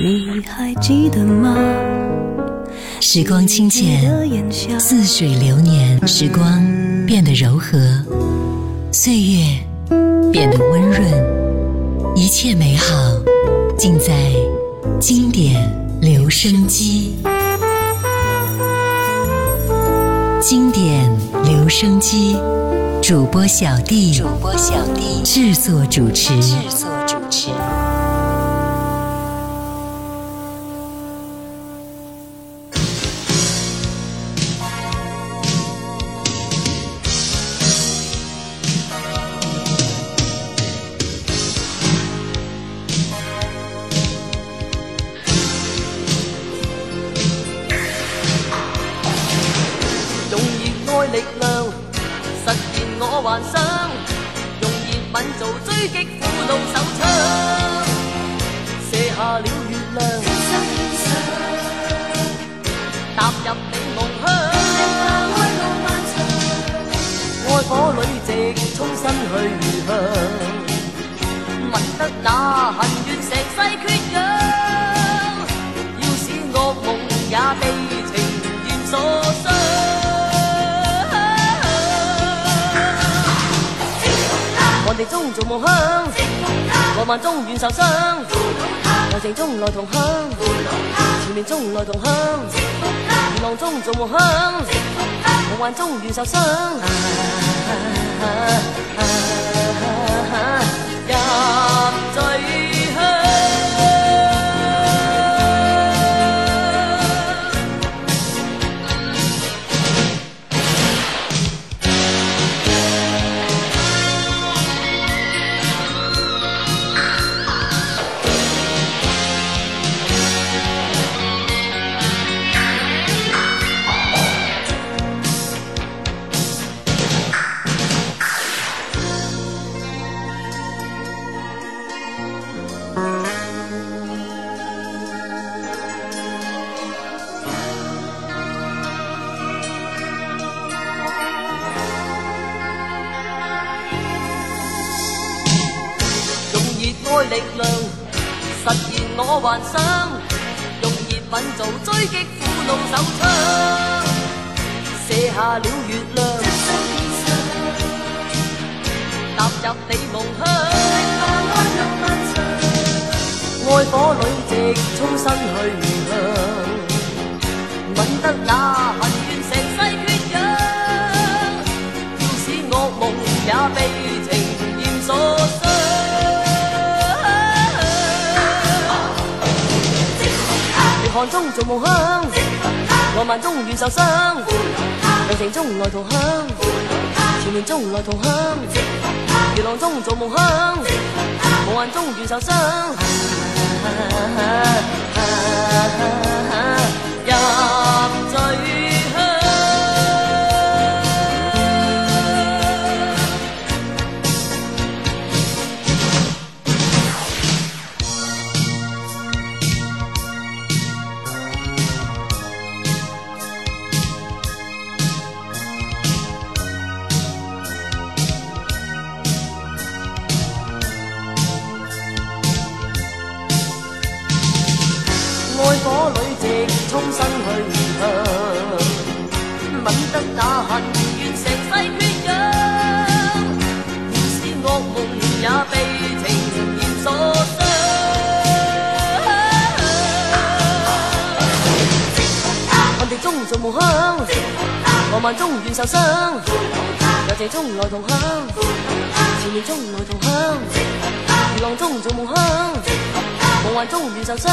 你还记得吗？时光清浅，似水流年。时光变得柔和，岁月变得温润，一切美好尽在经典留声机。经典留声机主播小弟，主播小弟制作主持，制作主持。来同享，情浓香；梦中做梦想，香；梦幻中遇受伤，啊啊啊！入醉。我幻想用热吻做追击苦恼手枪，射下了月亮，踏入你梦乡。爱火里直冲心去向，吻得那恨怨成世缺氧，要使恶梦也被情焰所伤。汗中做梦乡，雾漫中遇受伤。凌晨中来同享，缠绵中来同享。月朗中做梦乡，雾漫中愈受伤。啊啊啊啊！冲身去面向，吻得那恨愿成世血样。要使我梦也被情言所伤。中做梦乡，望万中愿受伤。有夜中来同享，缠绵中来同享。如浪中做梦乡，梦幻中愿受伤。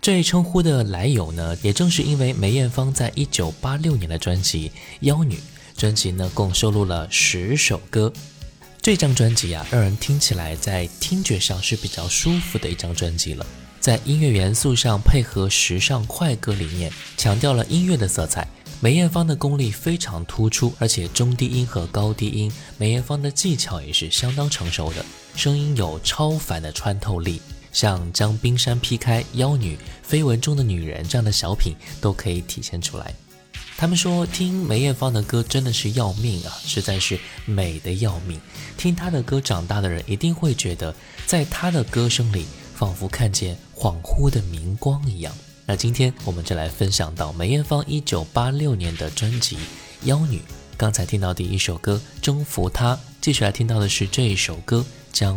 这一称呼的来由呢，也正是因为梅艳芳在一九八六年的专辑《妖女》专辑呢，共收录了十首歌。这张专辑啊，让人听起来在听觉上是比较舒服的一张专辑了。在音乐元素上，配合时尚快歌理念，强调了音乐的色彩。梅艳芳的功力非常突出，而且中低音和高低音，梅艳芳的技巧也是相当成熟的，声音有超凡的穿透力。像将冰山劈开、妖女、绯闻中的女人这样的小品都可以体现出来。他们说听梅艳芳的歌真的是要命啊，实在是美的要命。听她的歌长大的人一定会觉得，在她的歌声里仿佛看见恍惚的明光一样。那今天我们就来分享到梅艳芳一九八六年的专辑《妖女》。刚才听到第一首歌《征服她》，继续来听到的是这一首歌《将》。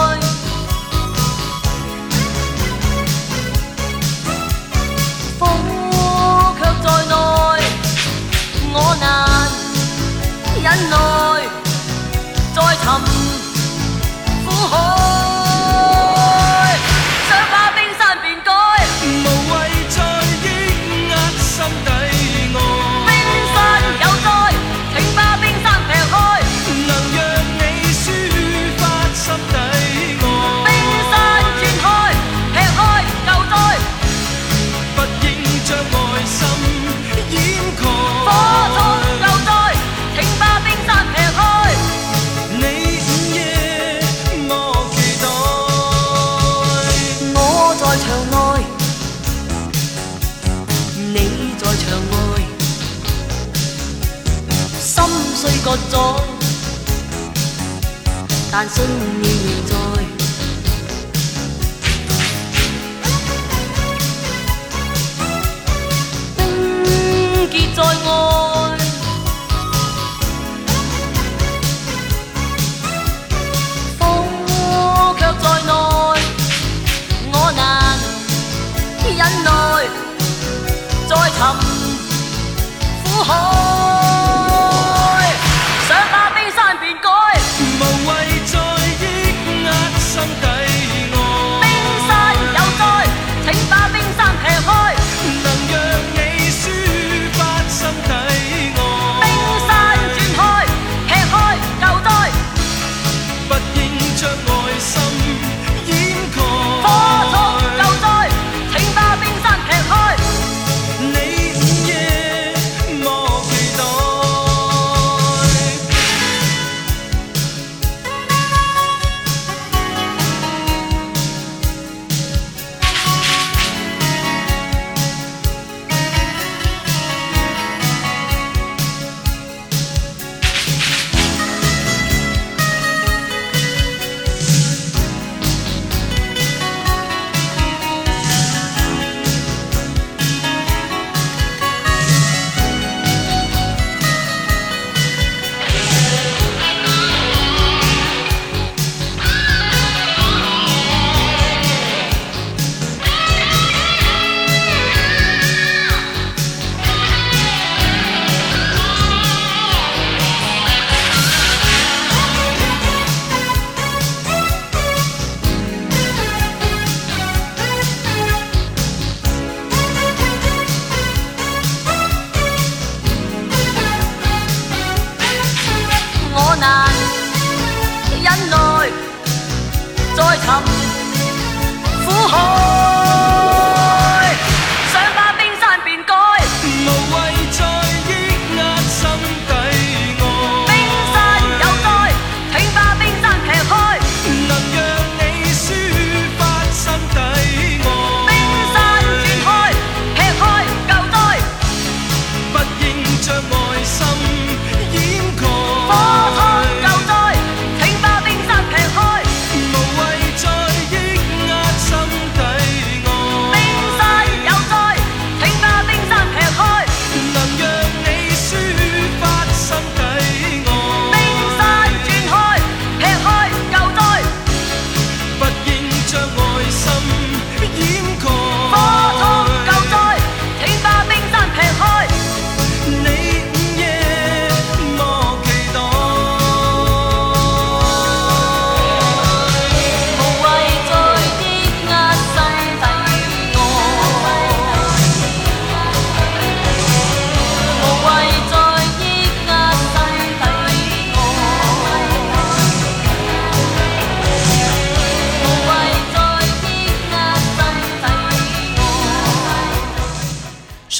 なんの但星已仍在。冰结在外，火却在内，我难忍耐，再寻苦海。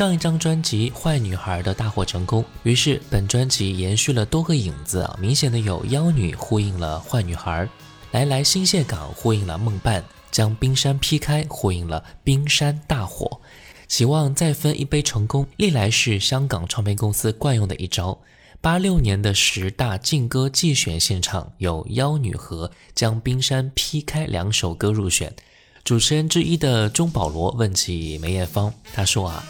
上一张专辑《坏女孩》的大获成功，于是本专辑延续了多个影子，明显的有《妖女》呼应了《坏女孩》，《来来新谢港》呼应了《梦伴》，将冰山劈开呼应了《冰山大火》，希望再分一杯成功，历来是香港唱片公司惯用的一招。八六年的十大劲歌季选现场，有《妖女》和《将冰山劈开》两首歌入选，主持人之一的钟保罗问起梅艳芳，他说啊。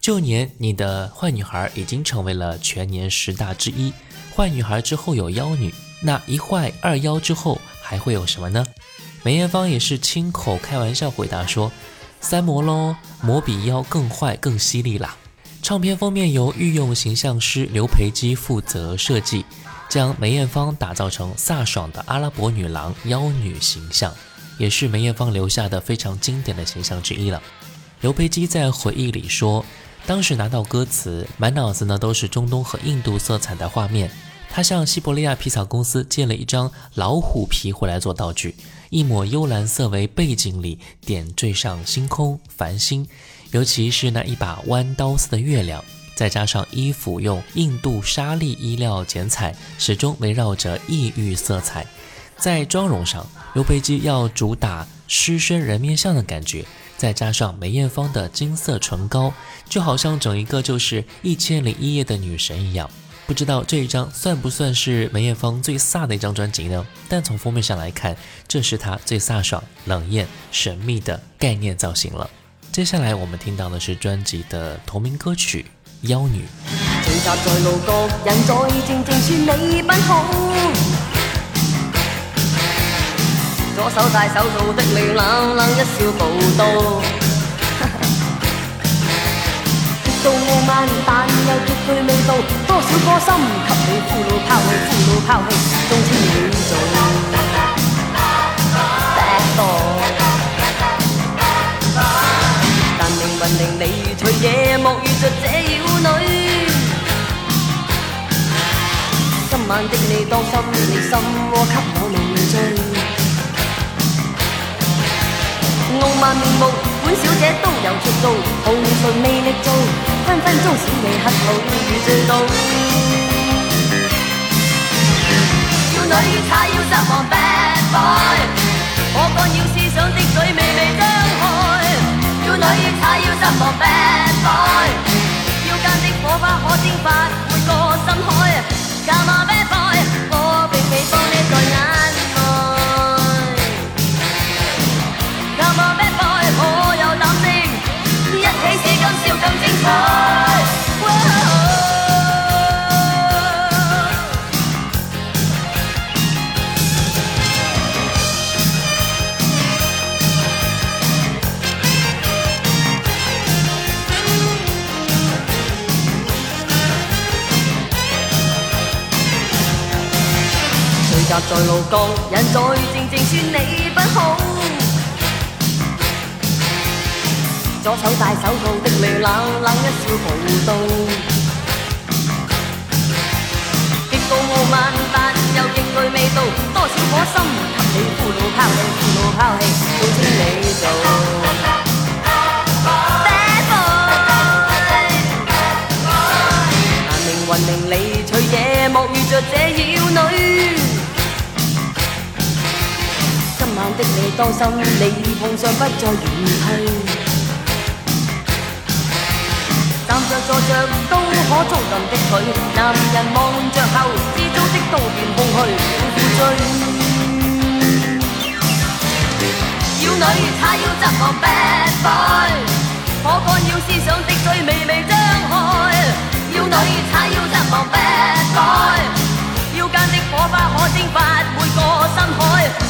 旧年你的坏女孩已经成为了全年十大之一，坏女孩之后有妖女，那一坏二妖之后还会有什么呢？梅艳芳也是亲口开玩笑回答说：“三魔喽，魔比妖更坏更犀利啦。”唱片封面由御用形象师刘培基负责设计，将梅艳芳打造成飒爽的阿拉伯女郎妖女形象，也是梅艳芳留下的非常经典的形象之一了。刘培基在回忆里说。当时拿到歌词，满脑子呢都是中东和印度色彩的画面。他向西伯利亚皮草公司借了一张老虎皮回来做道具，一抹幽蓝色为背景里点缀上星空、繁星，尤其是那一把弯刀似的月亮，再加上衣服用印度沙丽衣料剪裁，始终围绕着异域色彩。在妆容上，刘培基要主打狮身人面像的感觉。再加上梅艳芳的金色唇膏，就好像整一个就是一千零一夜的女神一样。不知道这一张算不算是梅艳芳最飒的一张专辑呢？但从封面上来看，这是她最飒爽、冷艳、神秘的概念造型了。接下来我们听到的是专辑的同名歌曲《妖女》。在人你不好。左手戴手套的你，冷冷一笑，步到。极度傲慢，但又绝对味道。多少颗心，给你俘虏，抛弃，俘虏，抛弃，终将你做但命运令你如随夜幕，遇着这妖女。今晚的你，当心你心窝，给我弄醉。傲慢面目，本小姐都有出眾，紅唇魅力做，分分鐘使你乞討與醉倒。要女太要失望 bad boy，我幹要思想的嘴微微張開。要女太要失望 bad boy？腰间的火花可蒸发每个心海。Come on bad boy，我並未幫你在眼。踏在路角，人在靜靜說你不好。左手戴手套的你冷冷一笑無道，極度傲慢但又極具味道，多少顆心給你俘虜拋棄，俘虜拋棄，半天你做。運令你隨夜幕遇着這妖女。的你，當心你碰上不再聯繫。站着坐着都可觸動的佢，男人望着後之中的都變空虛，苦追。妖女，她要執我 bad boy，可干擾思想的嘴微微張開。妖女，她要執我 bad boy，腰間的火花可蒸發每個心海。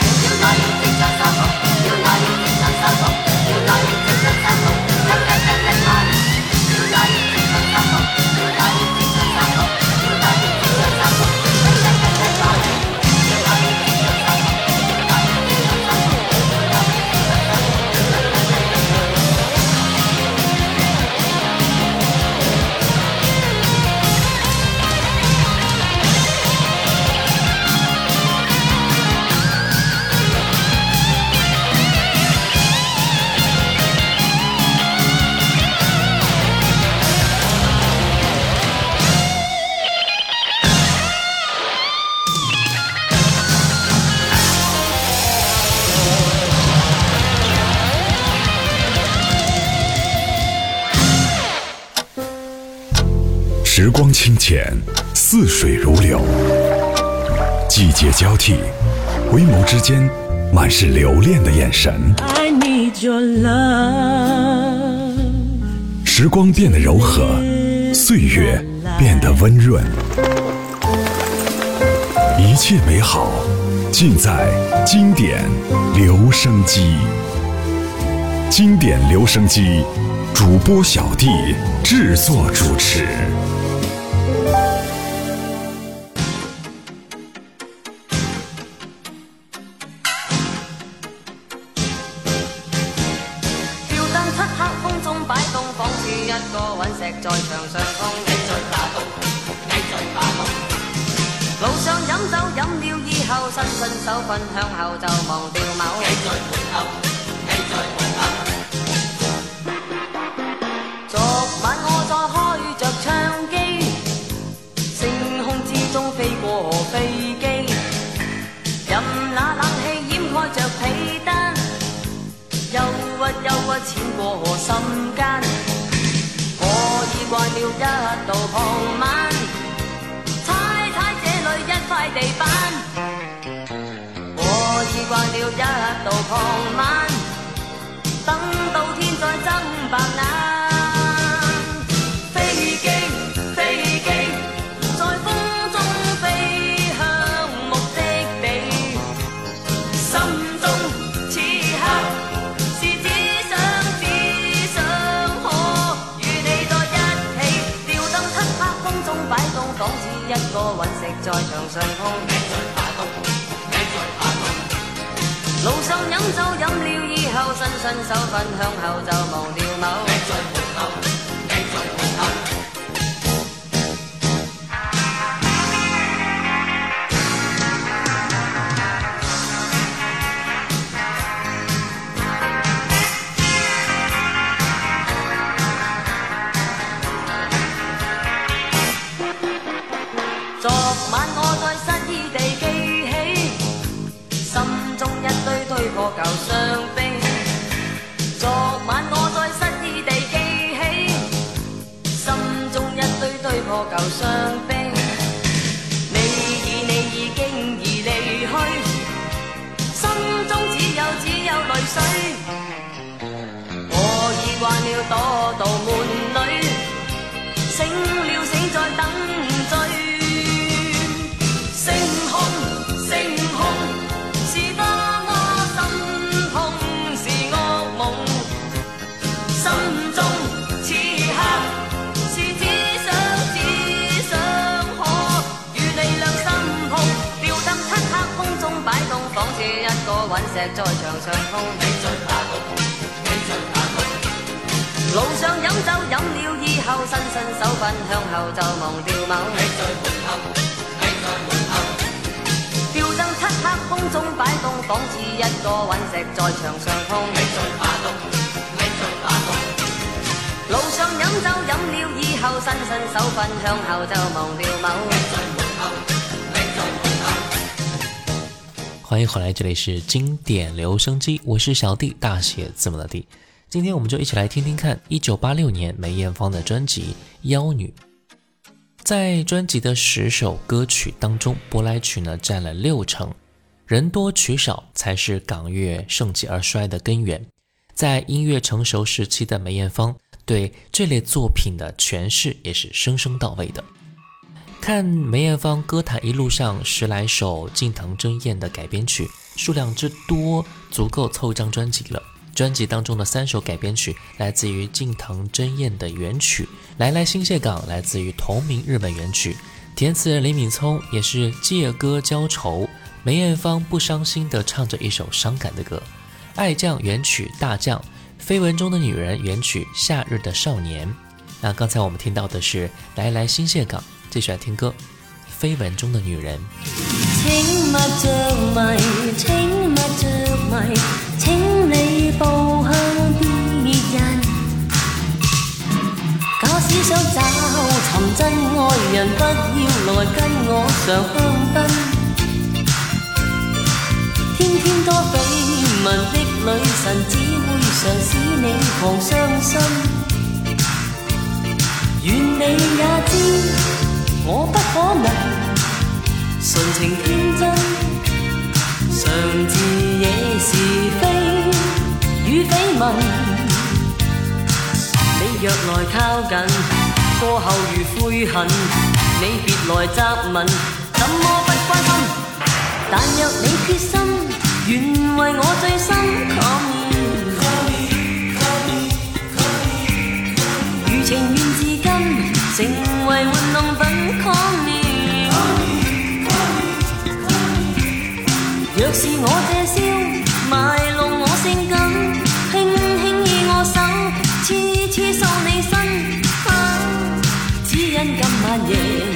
life is a temple. 光清浅，似水如流；季节交替，回眸之间满是留恋的眼神。时光变得柔和，岁月变得温润，一切美好尽在经典留声机。经典留声机，主播小弟制作主持。欢迎回来，这里是经典留声机，我是小弟，大写字母的弟。今天我们就一起来听听看一九八六年梅艳芳的专辑《妖女》。在专辑的十首歌曲当中，舶来曲呢占了六成，人多取少才是港乐盛极而衰的根源。在音乐成熟时期的梅艳芳。对这类作品的诠释也是生生到位的。看梅艳芳歌坛一路上十来首近藤真彦的改编曲数量之多，足够凑一张专辑了。专辑当中的三首改编曲来自于近藤真彦的原曲，《来来新泻港》来自于同名日本原曲。填词人雷敏聪也是借歌浇愁，梅艳芳不伤心地唱着一首伤感的歌，《爱将》原曲《大将》。《绯闻中的女人》原取「夏日的少年》。那刚才我们听到的是《来来新谢港》这首听歌，《绯闻中的女人》。请勿着迷，请勿着迷，请你步向别人。假使想找寻真爱人，不要来跟我上香天天多绯闻的女神常使你狂伤心，愿你也知我不可能纯情天真，常自惹是非与绯闻。你若来靠近，过后如悔恨。你别来责问，怎么不关心？但若你决心，愿为我醉心。成为玩弄粉抗面。若是我这宵卖弄我性感，轻轻以我手，痴痴扫你身。只因今晚夜。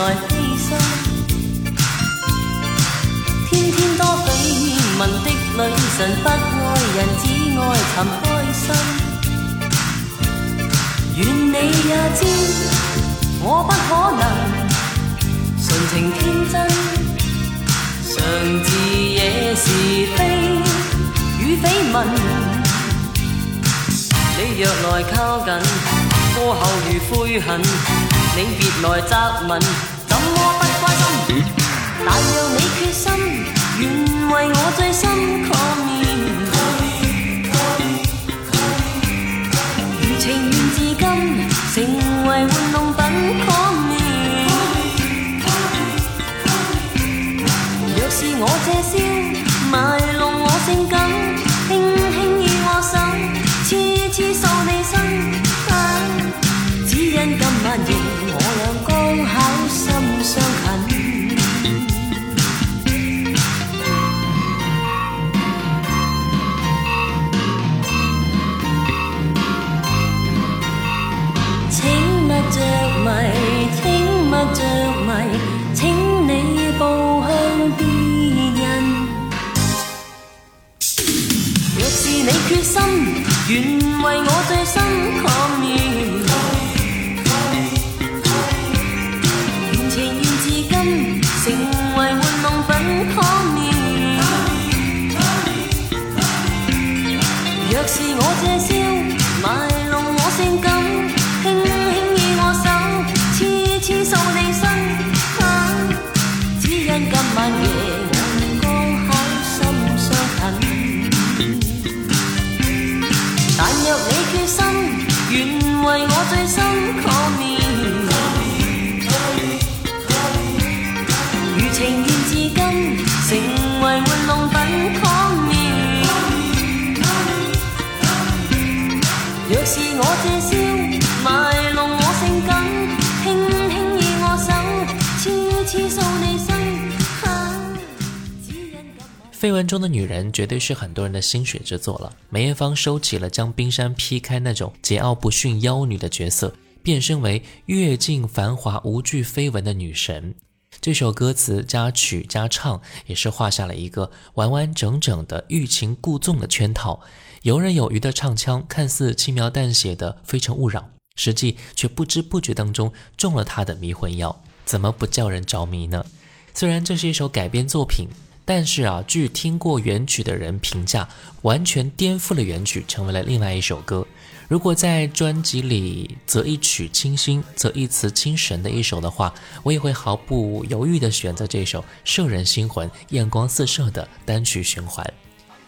来牺牲，天天多绯闻的女神不爱人，只爱寻开心。愿你也知，我不可能纯情天真，常自惹是非与绯闻。你若来靠近，过后如悔恨。你别来责问，怎么不关心？但若你决心，愿为我醉心。可免，如情缘至今，成为玩弄品。可免，若是我借宵，买。願為我這生抗議，完情願至今成為玩弄品抗議。若是我這宵賣弄我性感輕。我最深可如情至今成为玩弄品可若是我这。绯闻中的女人绝对是很多人的心血之作了。梅艳芳收起了将冰山劈开那种桀骜不驯妖女的角色，变身为阅尽繁华无惧绯闻的女神。这首歌词加曲加唱，也是画下了一个完完整整的欲擒故纵的圈套。游刃有余的唱腔，看似轻描淡写的“非诚勿扰”，实际却不知不觉当中中了他的迷魂药，怎么不叫人着迷呢？虽然这是一首改编作品。但是啊，据听过原曲的人评价，完全颠覆了原曲，成为了另外一首歌。如果在专辑里择一曲清新，择一词清神的一首的话，我也会毫不犹豫地选择这首摄人心魂、艳光四射的单曲循环。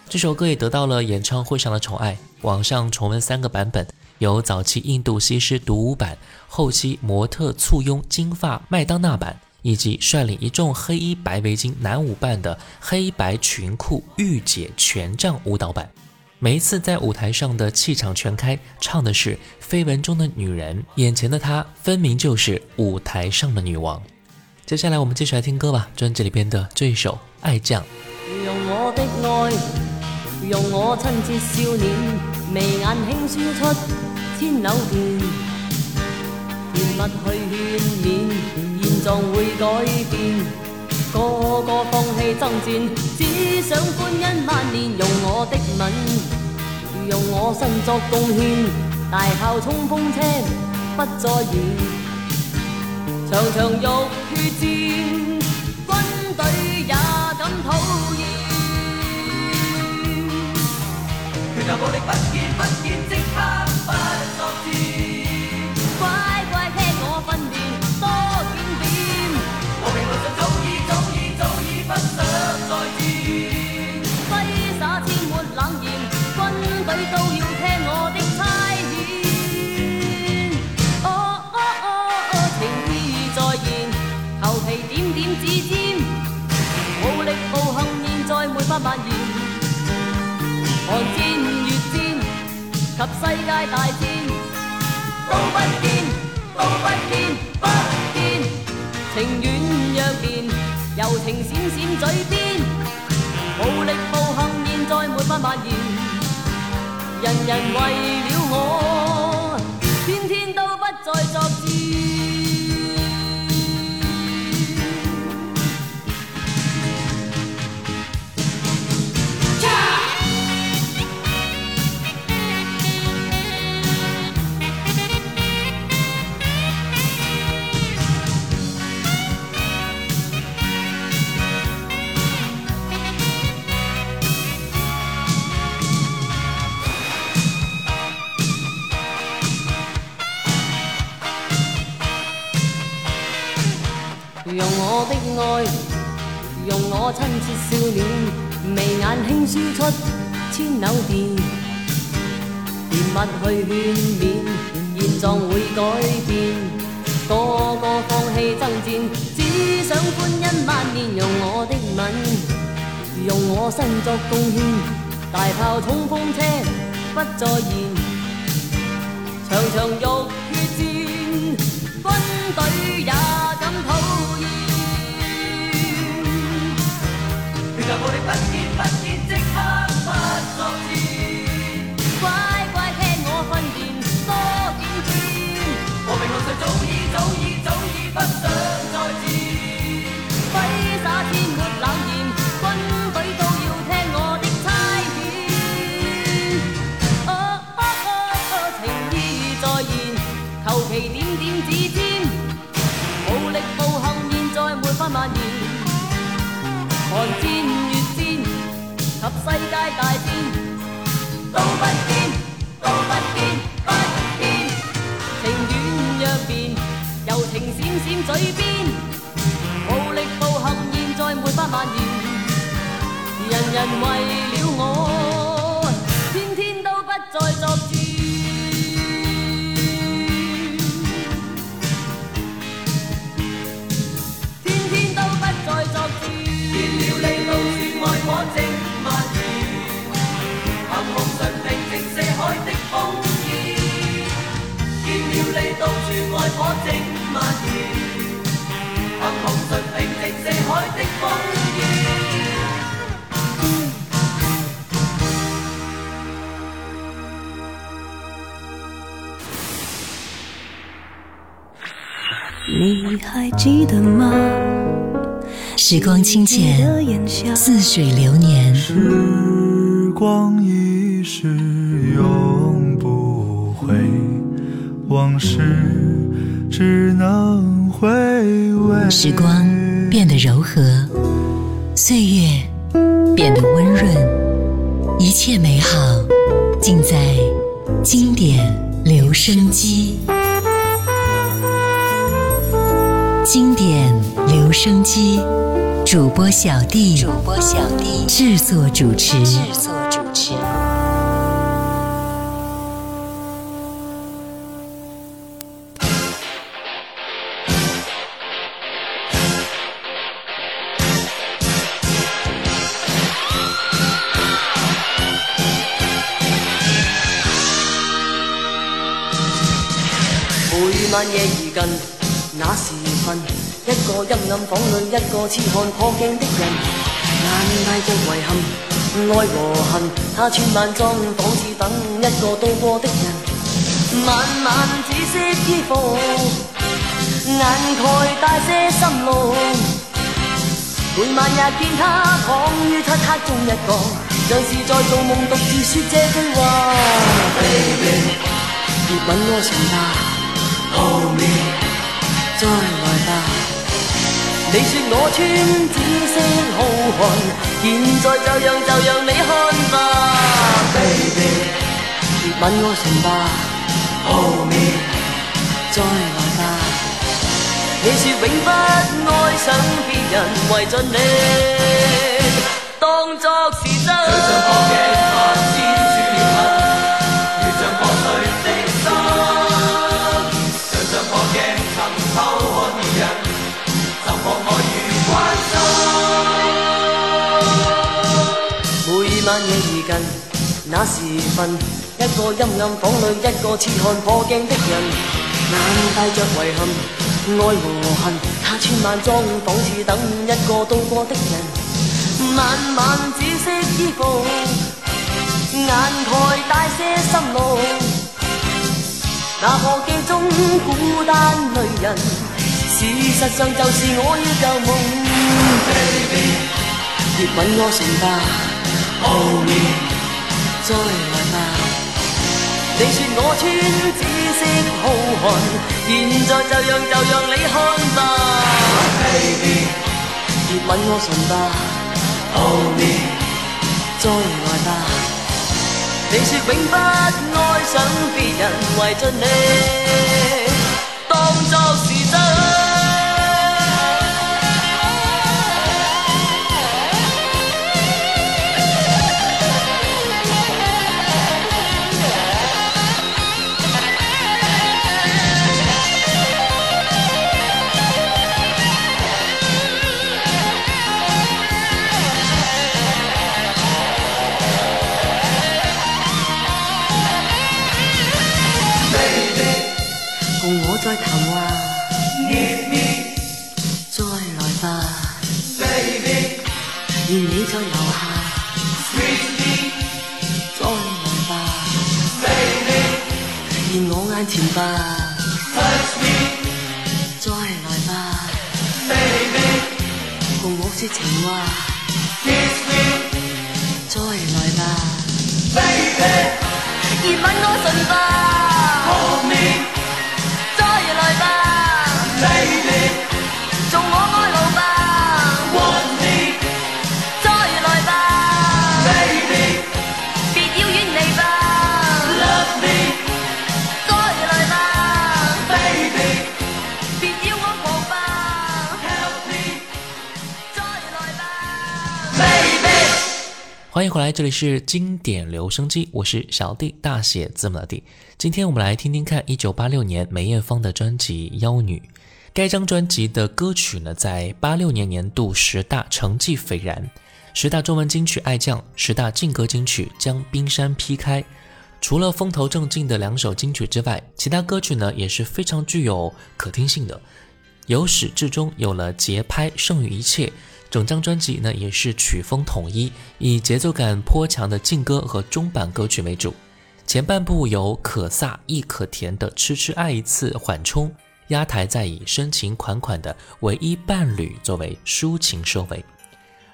这首歌也得到了演唱会上的宠爱，网上重温三个版本：有早期印度西施独舞版，后期模特簇拥金发麦当娜版。以及率领一众黑衣白围巾男舞伴的黑白裙裤御姐权杖舞蹈版，每一次在舞台上的气场全开，唱的是绯闻中的女人，眼前的她分明就是舞台上的女王。接下来我们继续来听歌吧，专辑里边的这一首《爱将》。状会改变，个个放弃争战，只想欢欣万年。用我的吻，用我身作贡献。大炮冲锋车，不再远，长长浴血战，军队也敢讨厌。缺乏火力，不见不见，即刻不。蔓延，寒战越战及世界大战都不见，都不见，不见。情软若绵，柔情闪闪嘴边，无力步行，现在没法蔓延，人人为了我。用我的爱，用我亲切笑脸，眉眼轻舒出千柳线，甜蜜去劝勉，现状会改变，个个放弃争战，只想欢欣万年。用我的吻，用我身作贡献，大炮冲锋车不再现，场场欲决战，军队也。让我的不见不见，即刻发作。世界大变，都不都不不情若变，柔情闪闪嘴边，力行现在没法蔓延。人人为。你还记得吗？时光清浅，似水流年。时光一逝永不回，往事。只能回味。时光变得柔和，岁月变得温润，一切美好尽在经典留声机。经典留声机主播小弟，主播小弟制作主持，制作主持。那时分，一个阴暗房里，一个痴看破镜的人，眼带着遗憾，爱和恨。他千万装，仿似等一个到过的人。晚晚紫色衣服，眼盖带些心浓。每晚也见他躺于漆黑中一个，像是在做梦，独自说这句话。Baby，别吻我情吧。浩渺，再來吧！你說我穿紫色浩瀚，現在就讓就讓你看吧，baby，別吻我唇吧，浩渺，再來吧！你說永不愛上別人，為盡你當作是真。那时分，一个阴暗房里，一个彻看破镜的人，眼带着遗憾，爱和恨，他千万装，仿似等一个到过的人。晚晚紫色衣服，眼盖带些深路，那破镜中孤单泪人，事实上就是我要旧梦。Baby，别吻我成吧。Oh，me。再來鬧。你說我穿紫色好看，現在就讓就讓你看吧。Baby，熱吻我唇吧，Hold me，再來吧。你說永不愛上別人，為着你，當作是真。同我再谈话。Need me，再来吧，Baby。愿你再留下。Sweet me，再来吧，Baby。愿我眼前吧。Touch me，再来吧，Baby。共我说情话。Kiss me，再来吧，Baby。热吻我唇吧。欢迎回来，这里是经典留声机，我是小弟，大写字母的弟。今天我们来听听看一九八六年梅艳芳的专辑《妖女》。该张专辑的歌曲呢，在八六年年度十大成绩斐然，十大中文金曲爱将，十大劲歌金曲将冰山劈开。除了风头正劲的两首金曲之外，其他歌曲呢也是非常具有可听性的，由始至终有了节拍，胜于一切。整张专辑呢也是曲风统一，以节奏感颇强的劲歌和中版歌曲为主。前半部由可飒亦可甜的《痴痴爱一次》缓冲压台，再以深情款款的《唯一伴侣》作为抒情收尾。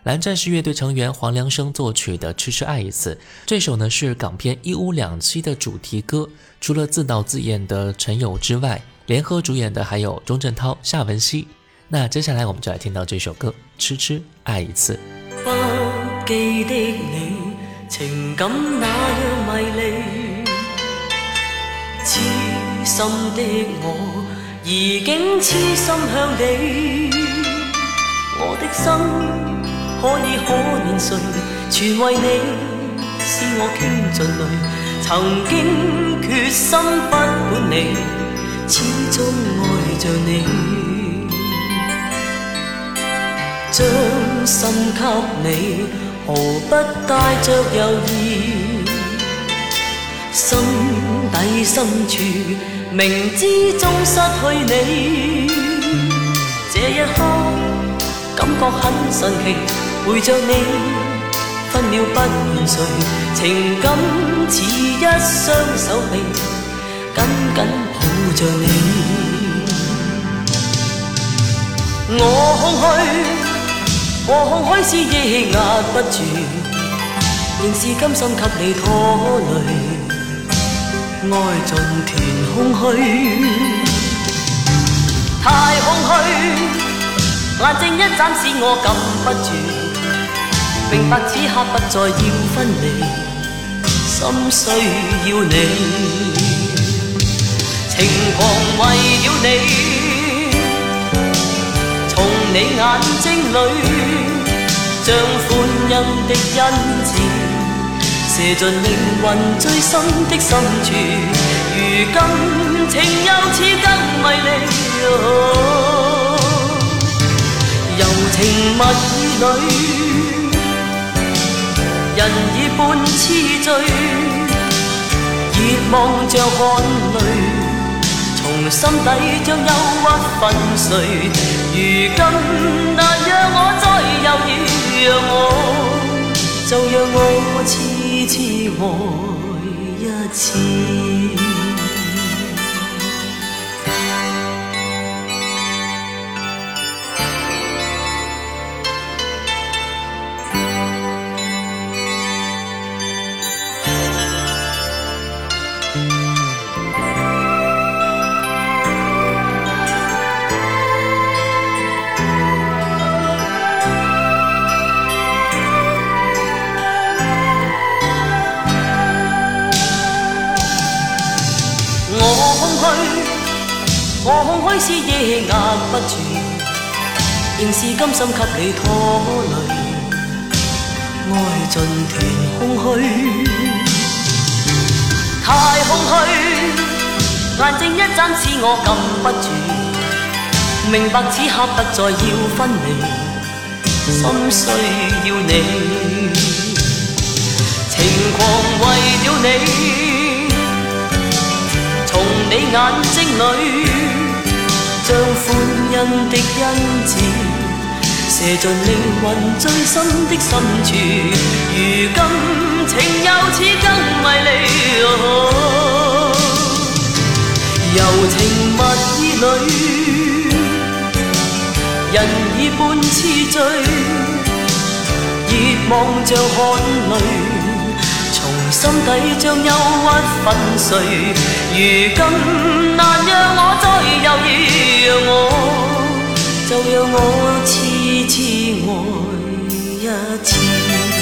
蓝战士乐队成员黄良生作曲的《痴痴爱一次》这首呢是港片《一屋两妻》的主题歌，除了自导自演的陈友之外，联合主演的还有钟镇涛、夏文汐。那接下来我们就来听到这首歌《痴痴爱一次》。不羁的你，情感那样迷离，痴心的我，已经痴心向你。我的心可以可怜谁？全为你，是我倾尽泪。曾经决心不管你，始终爱着你。将心给你，何不带着犹豫。心底深处，明知终失去你。这一刻感觉很神奇，陪着你，分秒不愿睡，情感似一双手臂，紧紧抱着你。我空虚。何看海市抑壓不住，仍是甘心給你拖累，愛盡填空虛，太空虛，眼睛一眨使我禁不住，明白此刻不再要分離，心需要你，情狂為了你。你眼睛里，像欢欣的恩赐，射进灵魂最深的深处。如今情又似更迷离，柔情蜜意里，人已半痴醉，热望着汗泪。心底将忧郁粉碎，如今难让我再犹豫，让我就让我痴痴爱一次。爱始夜压不住，仍是甘心给你拖累，爱尽断空虚，太空虚。眼睛一眨使我禁不住，明白此刻不再要分离，心需要你，情狂为了你，从你眼睛里。将欢欣的因子射进灵魂最深的深处，如今情又似更迷离。柔情蜜意里，人已半痴醉，热望像汗泪。心底将忧郁粉碎，如今难让我再犹豫，让我就让我痴痴爱一次。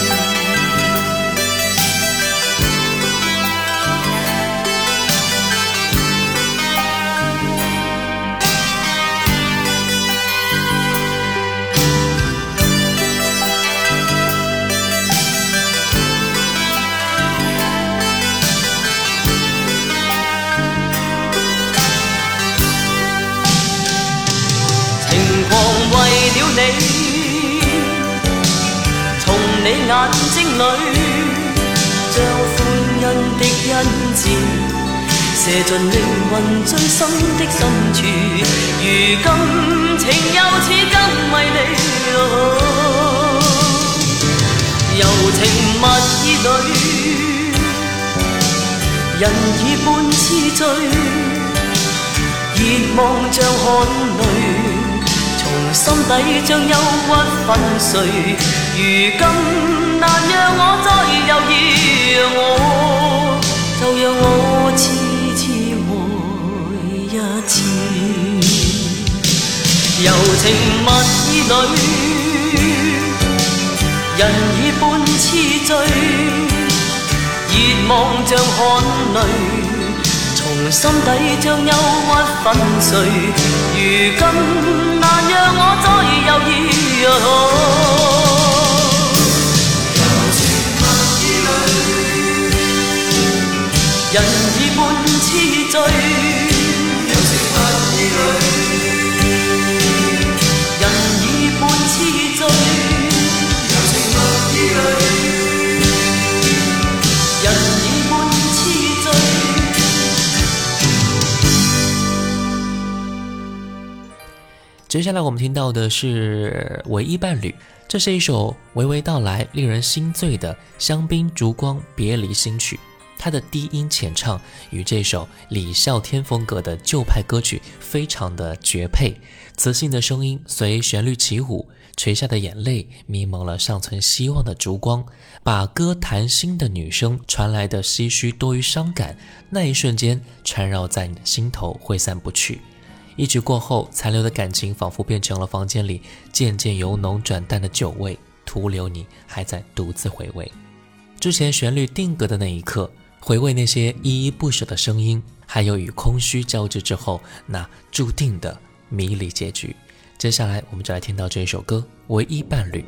从你眼睛里，将欢欣的恩赐射进灵魂最深的深处。如今情又似更迷离，柔情蜜意里，人已半痴醉，热望像汗泪。心底将忧郁粉碎，如今难让我再犹豫，让我就让我痴痴爱一次。柔情蜜意里，人已半痴醉，热望像汗泪，从心底将忧郁粉碎，如今。让我再犹豫。情蜜意里，人已半痴醉。情蜜意里，人已半痴醉。有情蜜意里。接下来我们听到的是《唯一伴侣》，这是一首娓娓道来、令人心醉的香槟烛光别离新曲。它的低音浅唱与这首李孝天风格的旧派歌曲非常的绝配。磁性的声音随旋律起舞，垂下的眼泪迷蒙了尚存希望的烛光，把歌谈心的女声传来的唏嘘多于伤感，那一瞬间缠绕在你的心头挥散不去。一曲过后，残留的感情仿佛变成了房间里渐渐由浓转淡的酒味，徒留你还在独自回味。之前旋律定格的那一刻，回味那些依依不舍的声音，还有与空虚交织之后那注定的迷离结局。接下来，我们就来听到这一首歌《唯一伴侣》。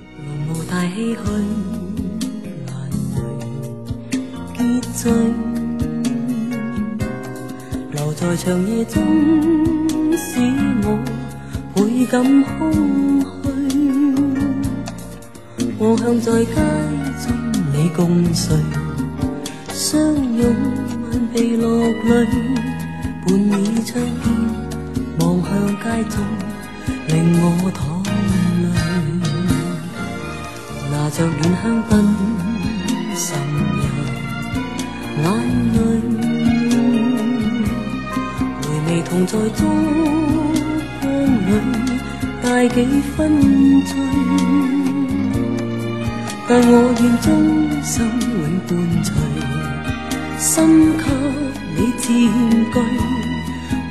使我倍感空虚。我向在街中你共谁相拥，慢被落泪，伴你吹边望向街中，令我淌泪。拿着软香槟渗入眼泪。同在烛光里，带几分醉。但我愿终生永伴随，心给你占据，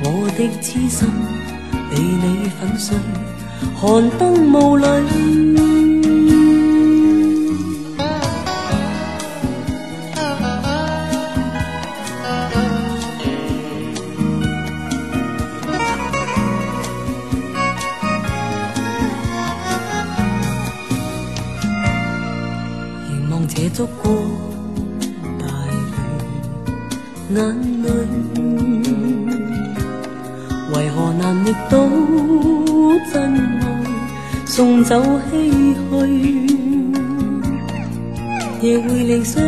我的痴心被你粉碎，寒灯雾里。走唏嘘，夜会令伤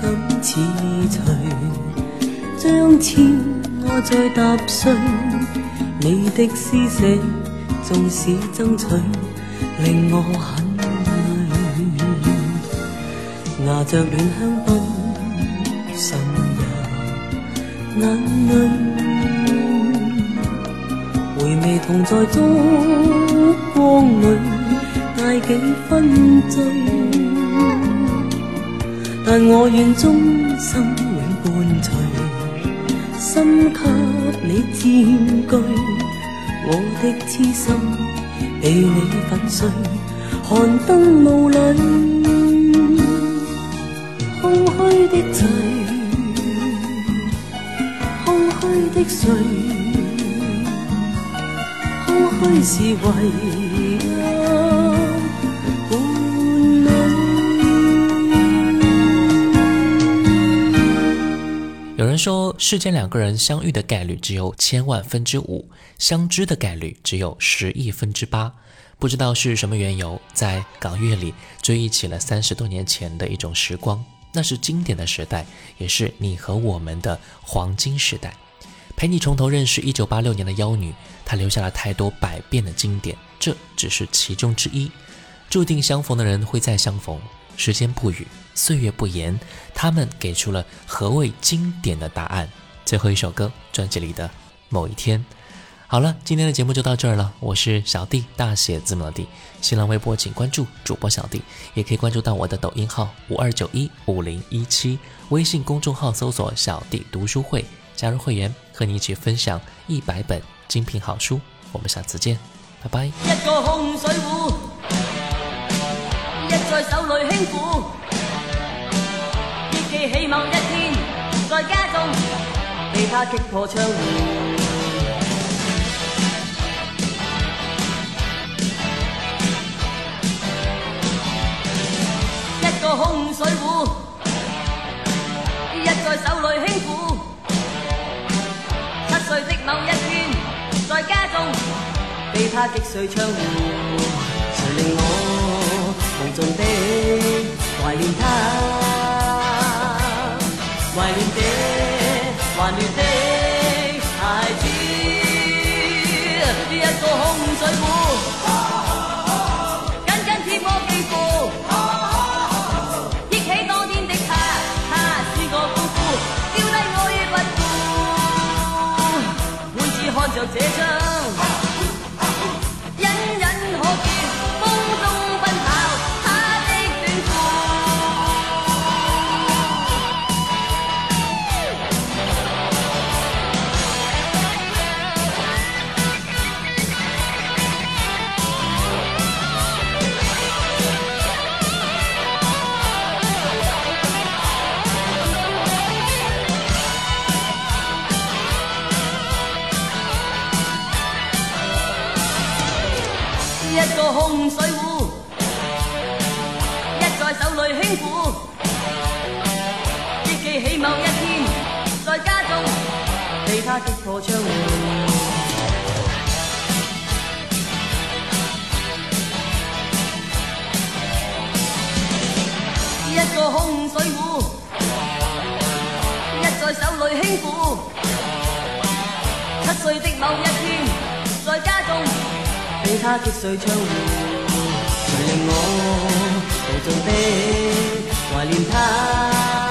感似锤，将痴我再踏碎。你的施舍纵使争取，令我很累。拿着暖香杯，渗入眼泪，回味同在烛光里。带几分醉，但我愿终生永伴随，心给你占据，我的痴心被你粉碎。寒灯雾里，空虚的醉，空虚的醉，空虚是为。有人说，世间两个人相遇的概率只有千万分之五，相知的概率只有十亿分之八。不知道是什么缘由，在港乐里追忆起了三十多年前的一种时光，那是经典的时代，也是你和我们的黄金时代。陪你从头认识一九八六年的妖女，她留下了太多百变的经典，这只是其中之一。注定相逢的人会再相逢，时间不语，岁月不言。他们给出了何谓经典的答案。最后一首歌，专辑里的《某一天》。好了，今天的节目就到这儿了。我是小弟，大写字母的弟。新浪微博请关注主播小弟，也可以关注到我的抖音号五二九一五零一七，微信公众号搜索“小弟读书会”，加入会员，和你一起分享一百本精品好书。我们下次见，拜拜。一一水手起某一天，在家中被他击破窗户，一个空水壶，一在手里轻抚。七岁的某一天，在家中被他击碎窗户，谁令我无尽的怀念他？七岁的某一天，在家中被他击碎窗户，谁令我无尽的怀念他。